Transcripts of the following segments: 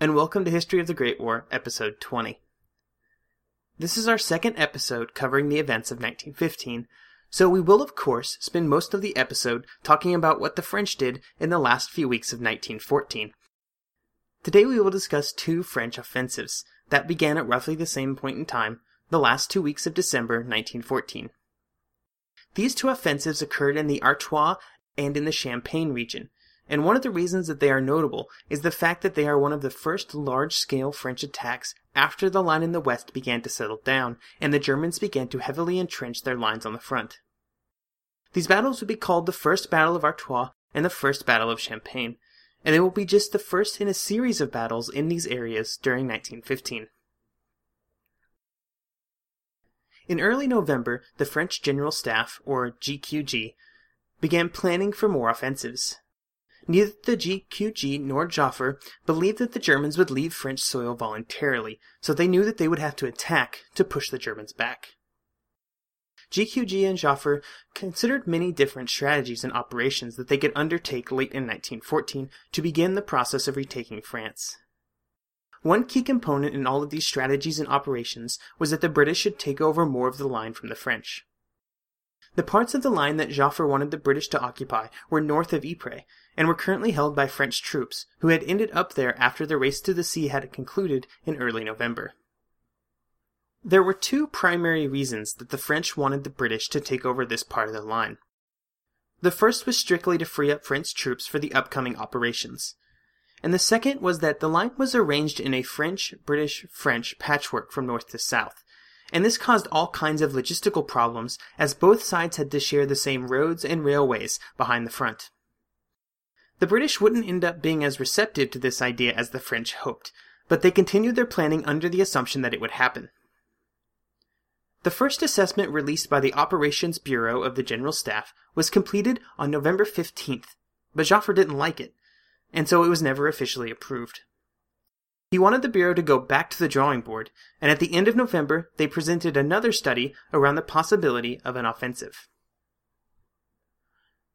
And welcome to History of the Great War, Episode 20. This is our second episode covering the events of 1915, so we will, of course, spend most of the episode talking about what the French did in the last few weeks of 1914. Today we will discuss two French offensives that began at roughly the same point in time, the last two weeks of December 1914. These two offensives occurred in the Artois and in the Champagne region, and one of the reasons that they are notable is the fact that they are one of the first large-scale French attacks after the line in the west began to settle down and the Germans began to heavily entrench their lines on the front. These battles would be called the First Battle of Artois and the First Battle of Champagne, and they will be just the first in a series of battles in these areas during 1915. In early November, the French General Staff, or GQG, began planning for more offensives. Neither the GQG nor Joffre believed that the Germans would leave French soil voluntarily, so they knew that they would have to attack to push the Germans back. GQG and Joffre considered many different strategies and operations that they could undertake late in 1914 to begin the process of retaking France. One key component in all of these strategies and operations was that the British should take over more of the line from the French. The parts of the line that Joffre wanted the British to occupy were north of Ypres, and were currently held by French troops, who had ended up there after the race to the sea had concluded in early November. There were two primary reasons that the French wanted the British to take over this part of the line. The first was strictly to free up French troops for the upcoming operations, and the second was that the line was arranged in a French, British, French patchwork from north to south, and this caused all kinds of logistical problems as both sides had to share the same roads and railways behind the front. The British wouldn't end up being as receptive to this idea as the French hoped, but they continued their planning under the assumption that it would happen. The first assessment released by the Operations Bureau of the General Staff was completed on November 15th, but Joffre didn't like it, and so it was never officially approved. He wanted the Bureau to go back to the drawing board, and at the end of November they presented another study around the possibility of an offensive.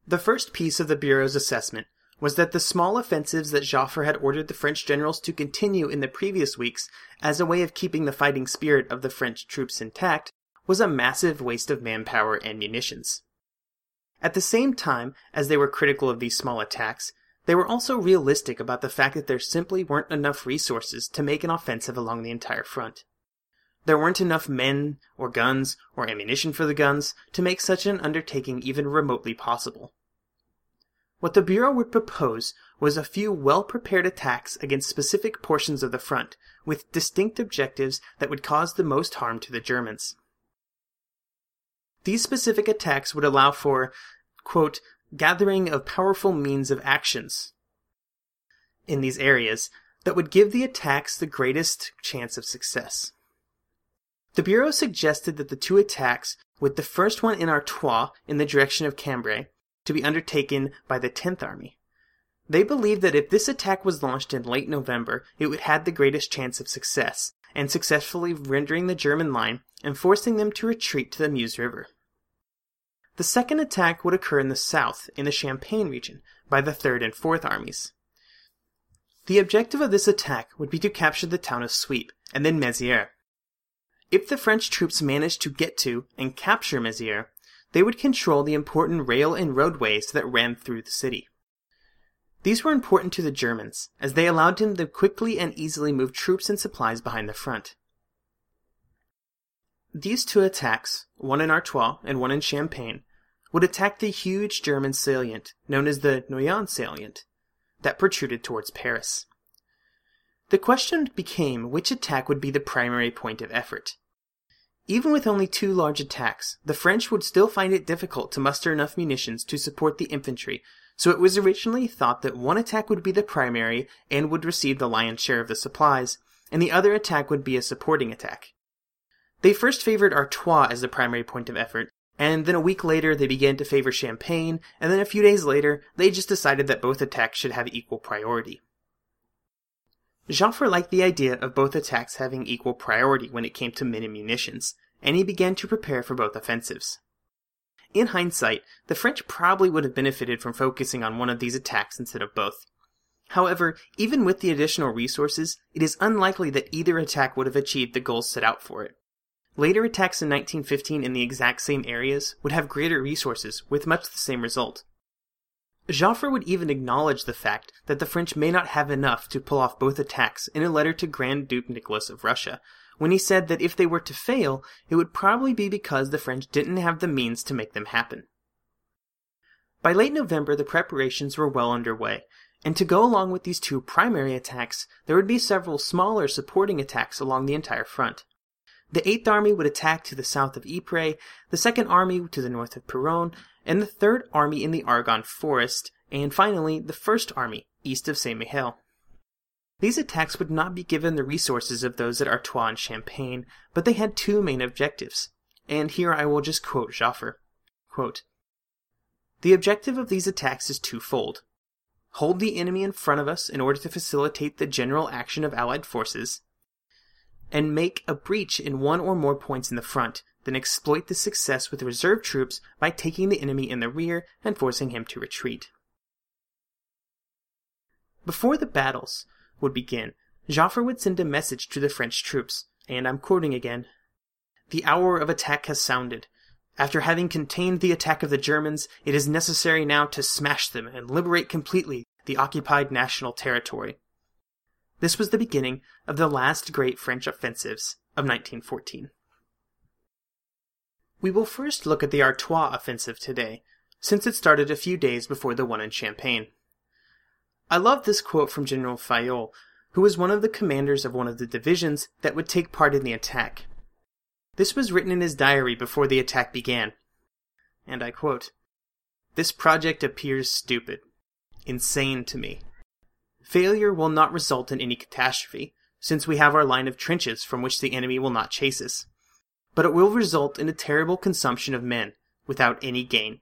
The first piece of the Bureau's assessment was that the small offensives that Joffre had ordered the French generals to continue in the previous weeks as a way of keeping the fighting spirit of the French troops intact was a massive waste of manpower and munitions. At the same time as they were critical of these small attacks, they were also realistic about the fact that there simply weren't enough resources to make an offensive along the entire front. There weren't enough men, or guns, or ammunition for the guns to make such an undertaking even remotely possible. What the Bureau would propose was a few well prepared attacks against specific portions of the front, with distinct objectives that would cause the most harm to the Germans. These specific attacks would allow for, quote, gathering of powerful means of actions in these areas that would give the attacks the greatest chance of success. The Bureau suggested that the two attacks, with the first one in Artois in the direction of Cambrai, to be undertaken by the 10th Army. They believed that if this attack was launched in late November, it would have the greatest chance of success, and successfully rendering the German line and forcing them to retreat to the Meuse River. The second attack would occur in the south, in the Champagne region, by the 3rd and 4th Armies. The objective of this attack would be to capture the town of Suippes, and then Mézières. If the French troops managed to get to and capture Mézières, they would control the important rail and roadways that ran through the city. These were important to the Germans, as they allowed them to quickly and easily move troops and supplies behind the front. These two attacks, one in Artois and one in Champagne, would attack the huge German salient, known as the Noyon salient, that protruded towards Paris. The question became which attack would be the primary point of effort. Even with only two large attacks, the French would still find it difficult to muster enough munitions to support the infantry, so it was originally thought that one attack would be the primary and would receive the lion's share of the supplies, and the other attack would be a supporting attack. They first favored Artois as the primary point of effort, and then a week later they began to favor Champagne, and then a few days later they just decided that both attacks should have equal priority. Joffre liked the idea of both attacks having equal priority when it came to men and munitions, and he began to prepare for both offensives. In hindsight, the French probably would have benefited from focusing on one of these attacks instead of both. However, even with the additional resources, it is unlikely that either attack would have achieved the goals set out for it. Later attacks in 1915 in the exact same areas would have greater resources with much the same result. Joffre would even acknowledge the fact that the French may not have enough to pull off both attacks in a letter to Grand Duke Nicholas of Russia, when he said that if they were to fail, it would probably be because the French didn't have the means to make them happen. By late November, the preparations were well underway, and to go along with these two primary attacks, there would be several smaller supporting attacks along the entire front. The 8th Army would attack to the south of Ypres, the 2nd Army to the north of Péronne, and the 3rd Army in the Argonne Forest, and finally the 1st Army east of Saint Mihiel. These attacks would not be given the resources of those at Artois and Champagne, but they had two main objectives. And here I will just quote Joffre. Quote, the objective of these attacks is twofold. Hold the enemy in front of us in order to facilitate the general action of Allied forces, and make a breach in one or more points in the front, then exploit the success with reserve troops by taking the enemy in the rear and forcing him to retreat. Before the battles would begin, Joffre would send a message to the French troops, and I'm quoting again The hour of attack has sounded. After having contained the attack of the Germans, it is necessary now to smash them and liberate completely the occupied national territory. This was the beginning of the last great French offensives of 1914. We will first look at the Artois offensive today, since it started a few days before the one in Champagne. I love this quote from General Fayolle, who was one of the commanders of one of the divisions that would take part in the attack. This was written in his diary before the attack began. And I quote This project appears stupid, insane to me. Failure will not result in any catastrophe, since we have our line of trenches from which the enemy will not chase us but it will result in a terrible consumption of men without any gain.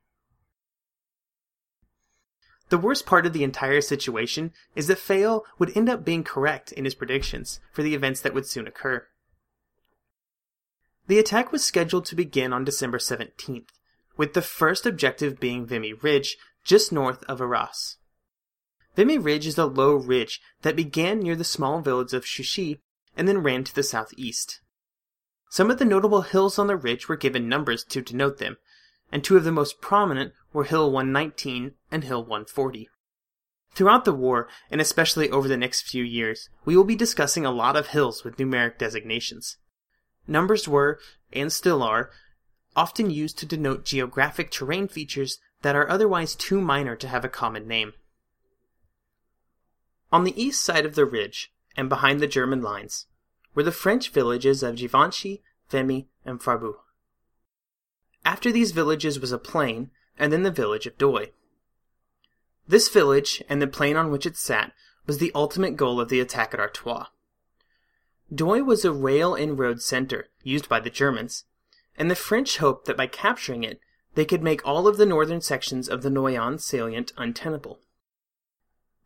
The worst part of the entire situation is that Fayolle would end up being correct in his predictions for the events that would soon occur. The attack was scheduled to begin on December 17th, with the first objective being Vimy Ridge, just north of Arras. Vimy Ridge is a low ridge that began near the small village of Souchez and then ran to the southeast. Some of the notable hills on the ridge were given numbers to denote them, and two of the most prominent were Hill 119 and Hill 140. Throughout the war, and especially over the next few years, we will be discussing a lot of hills with numeric designations. Numbers were, and still are, often used to denote geographic terrain features that are otherwise too minor to have a common name. On the east side of the ridge, and behind the German lines, were the French villages of Givenchy, Vimy, and Farbus. After these villages was a plain, and then the village of Douai. This village, and the plain on which it sat, was the ultimate goal of the attack at Artois. Douai was a rail and road center used by the Germans, and the French hoped that by capturing it, they could make all of the northern sections of the Noyon salient untenable.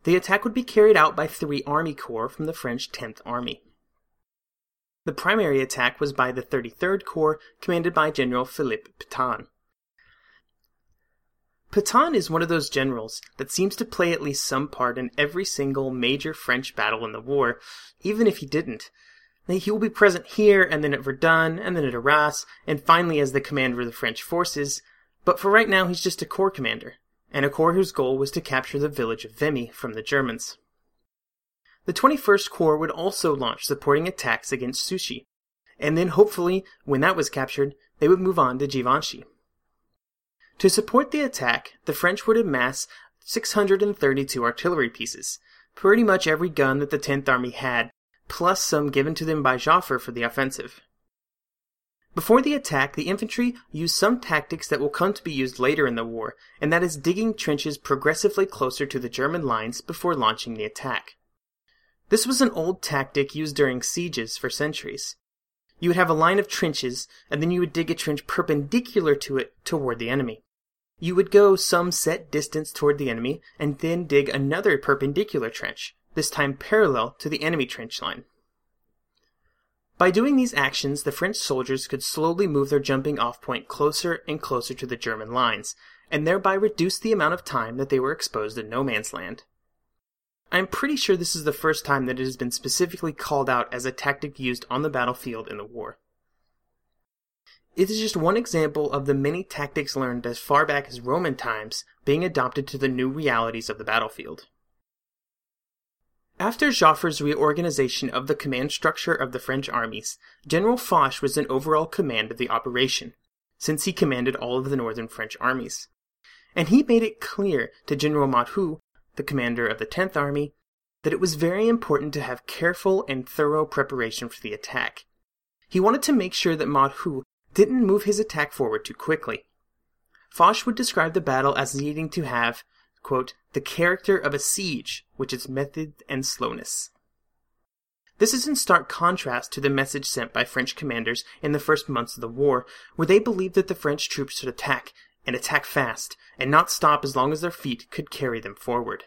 The attack would be carried out by three army corps from the French 10th Army. The primary attack was by the 33rd Corps, commanded by General Philippe Pétain. Pétain is one of those generals that seems to play at least some part in every single major French battle in the war, even if he didn't. He will be present here, and then at Verdun, and then at Arras, and finally as the commander of the French forces, but for right now he's just a corps commander, and a corps whose goal was to capture the village of Vimy from the Germans. The 21st Corps would also launch supporting attacks against Souchez, and then hopefully, when that was captured, they would move on to Givenchy. To support the attack, the French would amass 632 artillery pieces, pretty much every gun that the 10th Army had, plus some given to them by Joffre for the offensive. Before the attack, the infantry used some tactics that will come to be used later in the war, and that is digging trenches progressively closer to the German lines before launching the attack. This was an old tactic used during sieges for centuries. You would have a line of trenches, and then you would dig a trench perpendicular to it toward the enemy. You would go some set distance toward the enemy, and then dig another perpendicular trench, this time parallel to the enemy trench line. By doing these actions, the French soldiers could slowly move their jumping off point closer and closer to the German lines, and thereby reduce the amount of time that they were exposed in no man's land. I'm pretty sure this is the first time that it has been specifically called out as a tactic used on the battlefield in the war. It is just one example of the many tactics learned as far back as Roman times being adopted to the new realities of the battlefield. After Joffre's reorganization of the command structure of the French armies, General Foch was in overall command of the operation, since he commanded all of the northern French armies. And he made it clear to General Maud'huy, the commander of the 10th Army, that it was very important to have careful and thorough preparation for the attack. He wanted to make sure that Maud'huy didn't move his attack forward too quickly. Foch would describe the battle as needing to have quote, the character of a siege, which is method and slowness. This is in stark contrast to the message sent by French commanders in the first months of the war, where they believed that the French troops should attack, and attack fast, and not stop as long as their feet could carry them forward.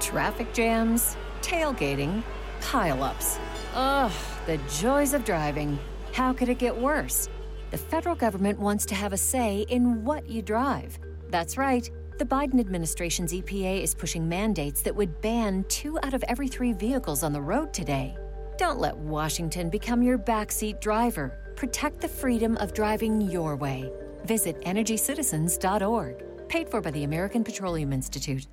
Traffic jams, tailgating, pileups. Ugh, the joys of driving. How could it get worse? The federal government wants to have a say in what you drive. That's right. The Biden administration's EPA is pushing mandates that would ban two out of every three vehicles on the road today. Don't let Washington become your backseat driver. Protect the freedom of driving your way. Visit EnergyCitizens.org. Paid for by the American Petroleum Institute.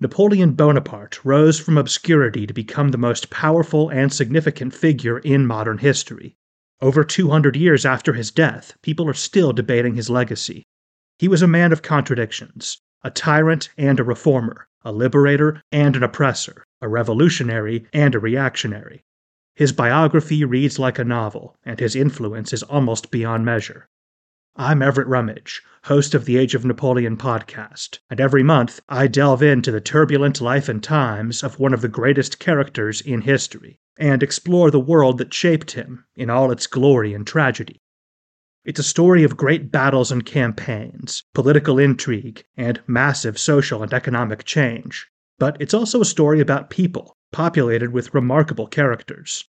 Napoleon Bonaparte rose from obscurity to become the most powerful and significant figure in modern history. Over 200 years after his death, people are still debating his legacy. He was a man of contradictions, a tyrant and a reformer, a liberator and an oppressor, a revolutionary and a reactionary. His biography reads like a novel, and his influence is almost beyond measure. I'm Everett Rummage, host of the Age of Napoleon podcast, and every month I delve into the turbulent life and times of one of the greatest characters in history and explore the world that shaped him in all its glory and tragedy. It's a story of great battles and campaigns, political intrigue, and massive social and economic change. But it's also a story about people, populated with remarkable characters.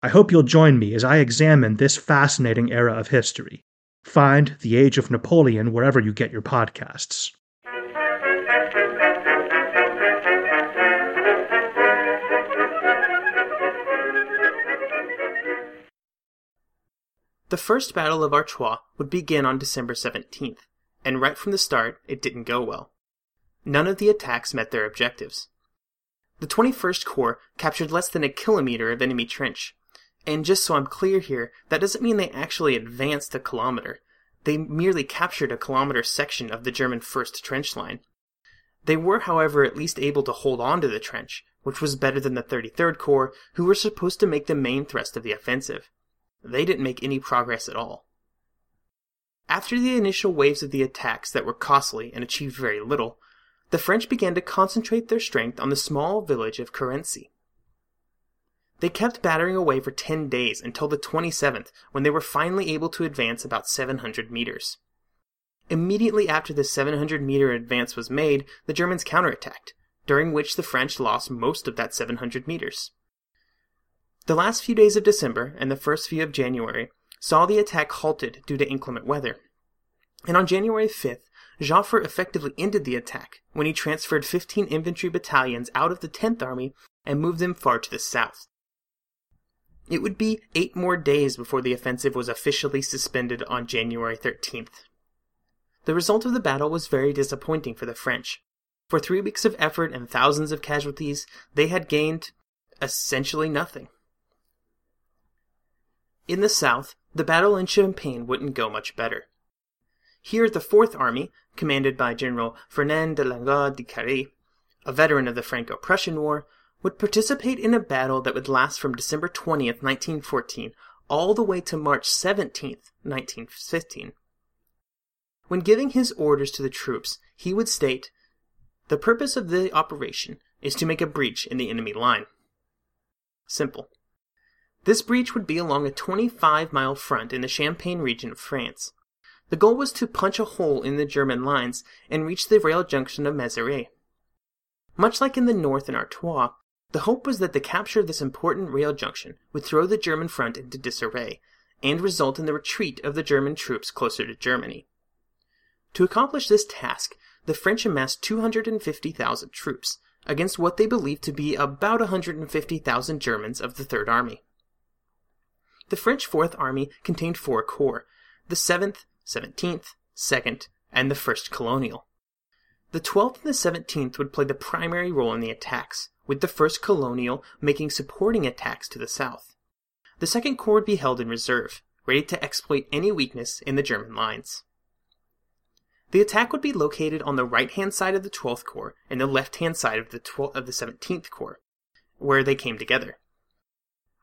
I hope you'll join me as I examine this fascinating era of history Find The Age of Napoleon wherever you get your podcasts. The first Battle of Artois would begin on December 17th, and right from the start, it didn't go well. None of the attacks met their objectives. The 21st Corps captured less than a kilometer of enemy trench, and just so I'm clear here, that doesn't mean they actually advanced a kilometer. They merely captured a kilometer section of the German first trench line. They were, however, at least able to hold on to the trench, which was better than the 33rd Corps, who were supposed to make the main thrust of the offensive. They didn't make any progress at all. After the initial waves of the attacks that were costly and achieved very little, the French began to concentrate their strength on the small village of Carency. They kept battering away for 10 days until the 27th, when they were finally able to advance about 700 meters. Immediately after the 700 meter advance was made, the Germans counterattacked, during which the French lost most of that 700 meters. The last few days of December and the first few of January saw the attack halted due to inclement weather. And on January 5th, Joffre effectively ended the attack when he transferred 15 infantry battalions out of the 10th Army and moved them far to the south. It would be eight more days before the offensive was officially suspended on January 13th. The result of the battle was very disappointing for the French. For three weeks of effort and thousands of casualties, they had gained essentially nothing. In the south, the battle in Champagne wouldn't go much better. Here, the Fourth Army, commanded by General Fernand de Langle de Cary, a veteran of the Franco-Prussian War, would participate in a battle that would last from December 20th, 1914, all the way to March 17th, 1915. When giving his orders to the troops, he would state, The purpose of the operation is to make a breach in the enemy line. Simple. This breach would be along a 25 mile front in the Champagne region of France. The goal was to punch a hole in the German lines and reach the rail junction of Mézières. Much like in the north in Artois, the hope was that the capture of this important rail junction would throw the German front into disarray and result in the retreat of the German troops closer to Germany. To accomplish this task, the French amassed 250,000 troops against what they believed to be about 150,000 Germans of the Third Army. The French Fourth Army contained four corps the 7th, 17th, 2nd, and the 1st Colonial. The 12th and the 17th would play the primary role in the attacks, with the 1st Colonial making supporting attacks to the south. The 2nd Corps would be held in reserve, ready to exploit any weakness in the German lines. The attack would be located on the right-hand side of the 12th Corps and the left-hand side of the 12th of the 17th Corps, where they came together.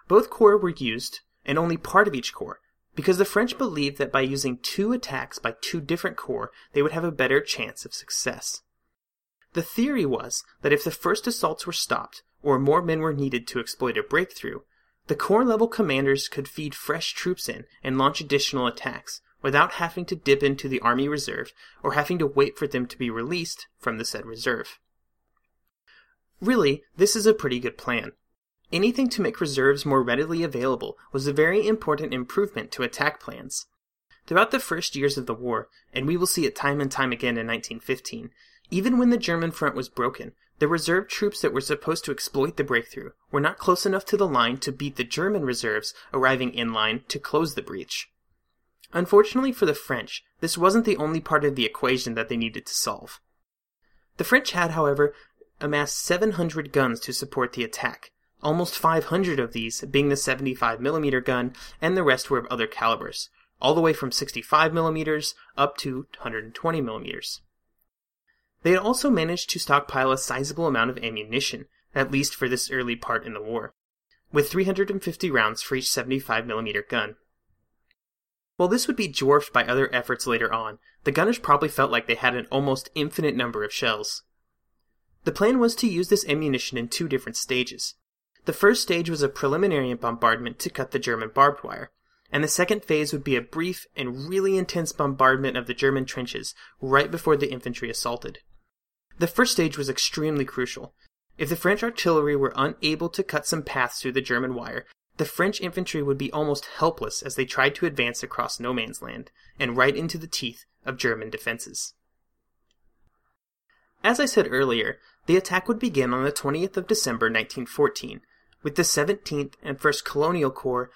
Both corps were used, and only part of each corps, because the French believed that by using two attacks by two different corps, they would have a better chance of success. The theory was that if the first assaults were stopped, or more men were needed to exploit a breakthrough, the corps level commanders could feed fresh troops in and launch additional attacks, without having to dip into the Army Reserve or having to wait for them to be released from the said reserve. Really, this is a pretty good plan. Anything to make reserves more readily available was a very important improvement to attack plans. Throughout the first years of the war, and we will see it time and time again in 1915, even when the German front was broken, the reserve troops that were supposed to exploit the breakthrough were not close enough to the line to beat the German reserves arriving in line to close the breach. Unfortunately for the French, this wasn't the only part of the equation that they needed to solve. The French had, however, amassed 700 guns to support the attack, almost 500 of these being the 75mm gun, and the rest were of other calibers, all the way from 65mm up to 120mm. They had also managed to stockpile a sizable amount of ammunition, at least for this early part in the war, with 350 rounds for each 75mm gun. While this would be dwarfed by other efforts later on, the gunners probably felt like they had an almost infinite number of shells. The plan was to use this ammunition in two different stages. The first stage was a preliminary bombardment to cut the German barbed wire, and the second phase would be a brief and really intense bombardment of the German trenches right before the infantry assaulted. The first stage was extremely crucial. If the French artillery were unable to cut some paths through the German wire, the French infantry would be almost helpless as they tried to advance across no man's land and right into the teeth of German defenses. As I said earlier, the attack would begin on the 20th of December 1914 with the 17th and 1st Colonial Corps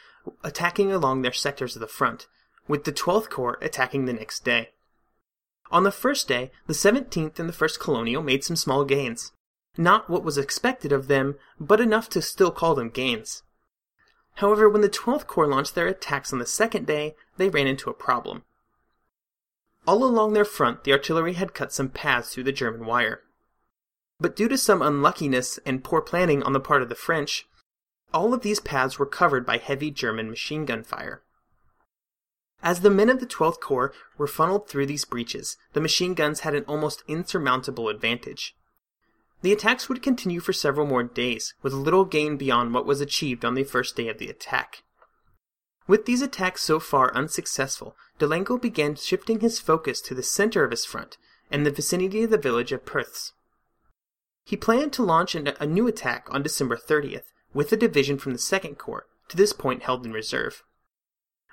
attacking along their sectors of the front, with the 12th Corps attacking the next day. On the first day, the 17th and the 1st Colonial made some small gains. Not what was expected of them, but enough to still call them gains. However, when the 12th Corps launched their attacks on the second day, they ran into a problem. All along their front, the artillery had cut some paths through the German wire. But due to some unluckiness and poor planning on the part of the French, all of these paths were covered by heavy German machine gun fire. As the men of the 12th Corps were funneled through these breaches, the machine guns had an almost insurmountable advantage. The attacks would continue for several more days, with little gain beyond what was achieved on the first day of the attack. With these attacks so far unsuccessful, Delangle began shifting his focus to the center of his front and the vicinity of the village of Perthes. He planned to launch a new attack on December 30th with a division from the 2nd Corps, to this point held in reserve.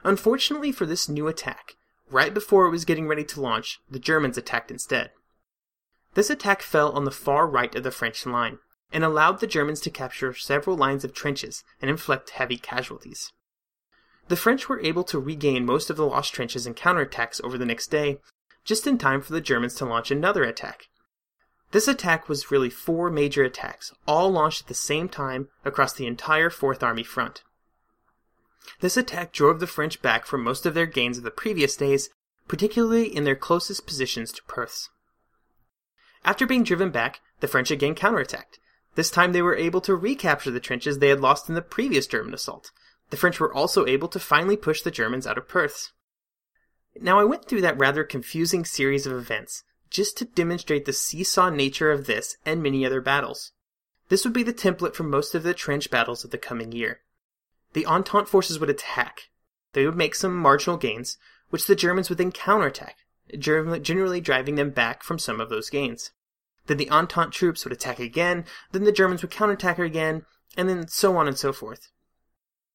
Unfortunately for this new attack, right before it was getting ready to launch, the Germans attacked instead. This attack fell on the far right of the French line and allowed the Germans to capture several lines of trenches and inflict heavy casualties. The French were able to regain most of the lost trenches and counterattacks over the next day, just in time for the Germans to launch another attack. This attack was really four major attacks, all launched at the same time across the entire Fourth Army front. This attack drove the French back from most of their gains of the previous days, particularly in their closest positions to Perthes. After being driven back, the French again counterattacked. This time they were able to recapture the trenches they had lost in the previous German assault. The French were also able to finally push the Germans out of Perthes. Now I went through that rather confusing series of events just to demonstrate the seesaw nature of this and many other battles. This would be the template for most of the trench battles of the coming year. The Entente forces would attack. They would make some marginal gains, which the Germans would then counterattack, generally driving them back from some of those gains. Then the Entente troops would attack again, then the Germans would counterattack again, and then so on and so forth.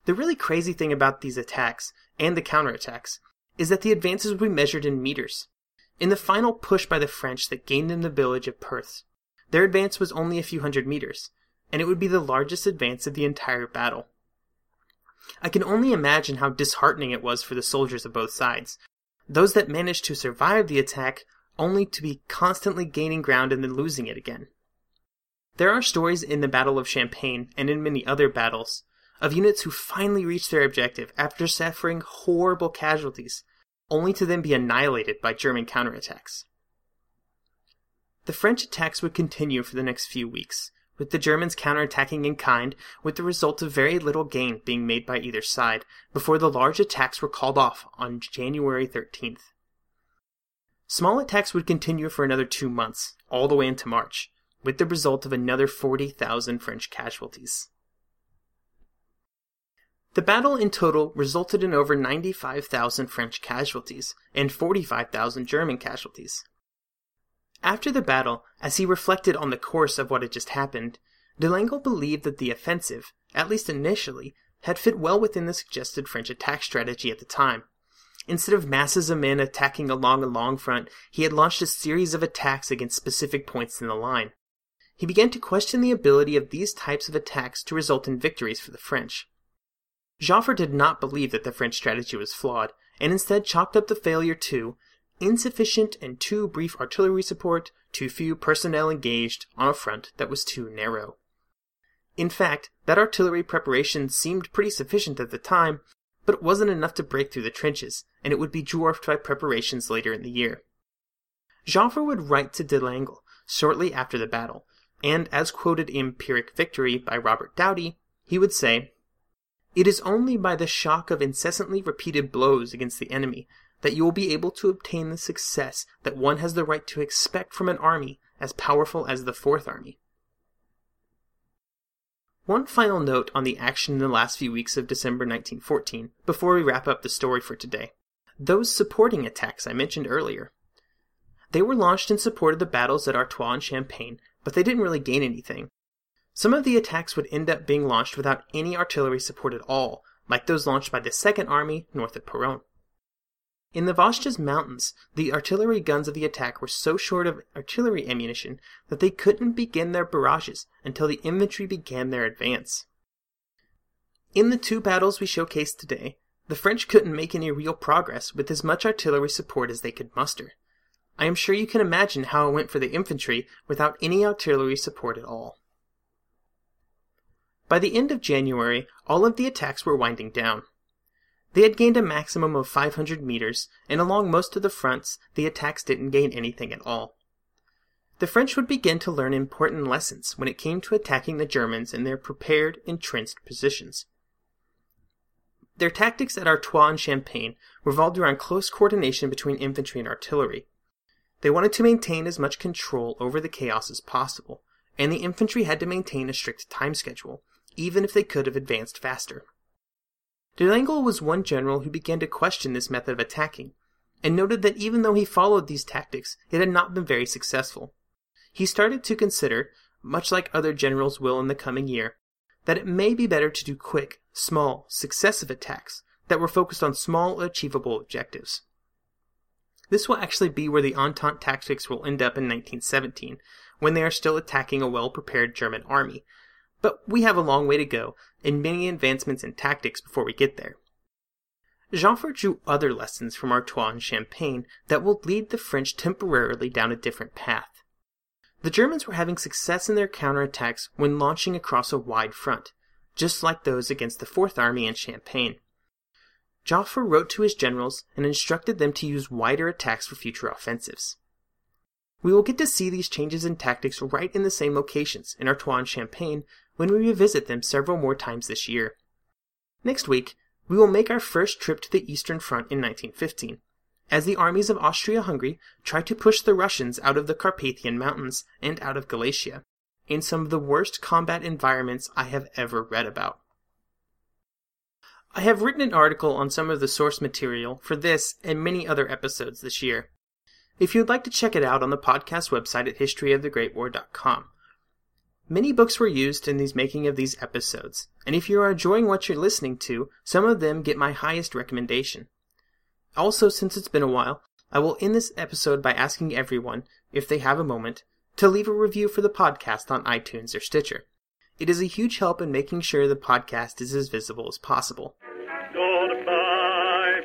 The really crazy thing about these attacks, and the counterattacks, is that the advances would be measured in meters. In the final push by the French that gained them the village of Perthes, their advance was only a few hundred meters, and it would be the largest advance of the entire battle. I can only imagine how disheartening it was for the soldiers of both sides, those that managed to survive the attack only to be constantly gaining ground and then losing it again. There are stories in the Battle of Champagne and in many other battles of units who finally reached their objective after suffering horrible casualties, only to then be annihilated by German counterattacks. The French attacks would continue for the next few weeks, with the Germans counterattacking in kind, with the result of very little gain being made by either side, before the large attacks were called off on January 13th. Small attacks would continue for another two months, all the way into March, with the result of another 40,000 French casualties. The battle in total resulted in over 95,000 French casualties and 45,000 German casualties. After the battle, as he reflected on the course of what had just happened, Delangle believed that the offensive, at least initially, had fit well within the suggested French attack strategy at the time. Instead of masses of men attacking along a long front, he had launched a series of attacks against specific points in the line. He began to question the ability of these types of attacks to result in victories for the French. Joffre did not believe that the French strategy was flawed, and instead chalked up the failure to insufficient and too brief artillery support, too few personnel engaged on a front that was too narrow. In fact, that artillery preparation seemed pretty sufficient at the time, but it wasn't enough to break through the trenches, and it would be dwarfed by preparations later in the year. Joffre would write to Delangle shortly after the battle, and as quoted in Pyrrhic Victory by Robert Doughty, he would say, it is only by the shock of incessantly repeated blows against the enemy that you will be able to obtain the success that one has the right to expect from an army as powerful as the Fourth Army. One final note on the action in the last few weeks of December 1914 before we wrap up the story for today. Those supporting attacks I mentioned earlier. They were launched in support of the battles at Artois and Champagne, but they didn't really gain anything. Some of the attacks would end up being launched without any artillery support at all, like those launched by the Second Army north of Peronne. In the Vosges Mountains, the artillery guns of the attack were so short of artillery ammunition that they couldn't begin their barrages until the infantry began their advance. In the two battles we showcased today, the French couldn't make any real progress with as much artillery support as they could muster. I am sure you can imagine how it went for the infantry without any artillery support at all. By the end of January, all of the attacks were winding down. They had gained a maximum of 500 meters, and along most of the fronts, the attacks didn't gain anything at all. The French would begin to learn important lessons when it came to attacking the Germans in their prepared, entrenched positions. Their tactics at Artois and Champagne revolved around close coordination between infantry and artillery. They wanted to maintain as much control over the chaos as possible, and the infantry had to maintain a strict time schedule, even if they could have advanced faster. De Langle was one general who began to question this method of attacking, and noted that even though he followed these tactics, it had not been very successful. He started to consider, much like other generals will in the coming year, that it may be better to do quick, small, successive attacks that were focused on small, achievable objectives. This will actually be where the Entente tactics will end up in 1917, when they are still attacking a well prepared German army. But we have a long way to go, and many advancements in tactics before we get there. Joffre drew other lessons from Artois and Champagne that will lead the French temporarily down a different path. The Germans were having success in their counterattacks when launching across a wide front, just like those against the Fourth Army in Champagne. Joffre wrote to his generals and instructed them to use wider attacks for future offensives. We will get to see these changes in tactics right in the same locations in Artois and Champagne when we revisit them several more times this year. Next week, we will make our first trip to the Eastern Front in 1915, as the armies of Austria-Hungary try to push the Russians out of the Carpathian Mountains and out of Galicia, in some of the worst combat environments I have ever read about. I have written an article on some of the source material for this and many other episodes this year. If you'd like to check it out on the podcast website at historyofthegreatwar.com. Many books were used in these making of these episodes, and if you are enjoying what you're listening to, some of them get my highest recommendation. Also, since it's been a while, I will end this episode by asking everyone, if they have a moment, to leave a review for the podcast on iTunes or Stitcher. It is a huge help in making sure the podcast is as visible as possible. Goodbye,